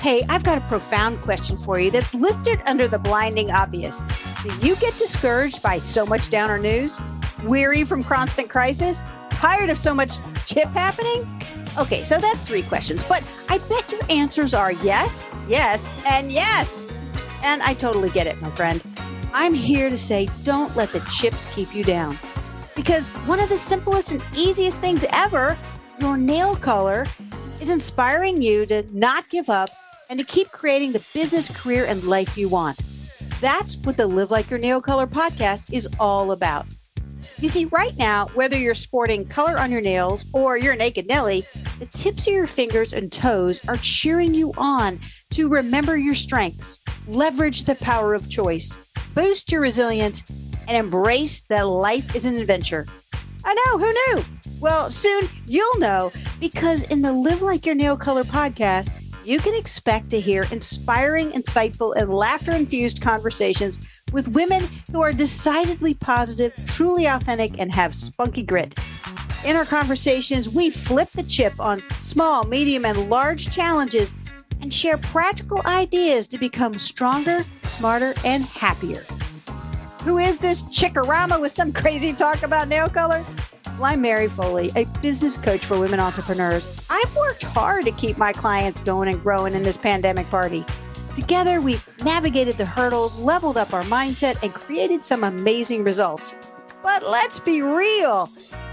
Hey, I've got a profound question for you that's listed under the blinding obvious. Do you get discouraged by so much downer news? Weary from constant crisis? Tired of so much chip happening? Okay, so that's three questions, but I bet your answers are yes, yes, and yes. And I totally get it, my friend. I'm here to say don't let the chips keep you down. Because one of the simplest and easiest things ever, your nail color, is inspiring you to not give up and to keep creating the business, career, and life you want. That's what the Live Like Your Nail Color podcast is all about. You see, right now, whether you're sporting color on your nails or you're naked Nelly, the tips of your fingers and toes are cheering you on to remember your strengths, leverage the power of choice, boost your resilience, and embrace that life is an adventure. I know, who knew? Well, soon you'll know because in the Live Like Your Nail Color podcast, you can expect to hear inspiring, insightful, and laughter infused conversations with women who are decidedly positive, truly authentic, and have spunky grit. In our conversations, we flip the chip on small, medium, and large challenges and share practical ideas to become stronger, smarter, and happier. Who is this chickarama with some crazy talk about nail color? I'm Mary Foley, a business coach for women entrepreneurs. I've worked hard to keep my clients going and growing in this pandemic party. Together, we've navigated the hurdles, leveled up our mindset, and created some amazing results. But let's be real.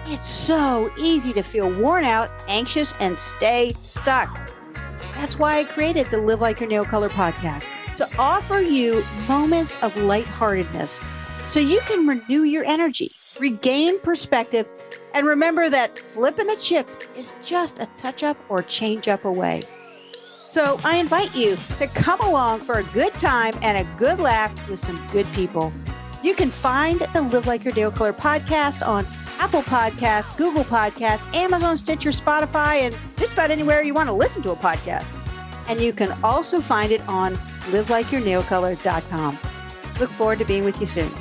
It's so easy to feel worn out, anxious, and stay stuck. That's why I created the Live Like Your Nail Color podcast to offer you moments of lightheartedness so you can renew your energy, regain perspective, and remember that flipping the chip is just a touch up or change up away. So I invite you to come along for a good time and a good laugh with some good people. You can find the Live Like Your Nail Color podcast on Apple Podcasts, Google Podcasts, Amazon, Stitcher, Spotify, and just about anywhere you want to listen to a podcast. And you can also find it on livelikeyournailcolor.com. Look forward to being with you soon.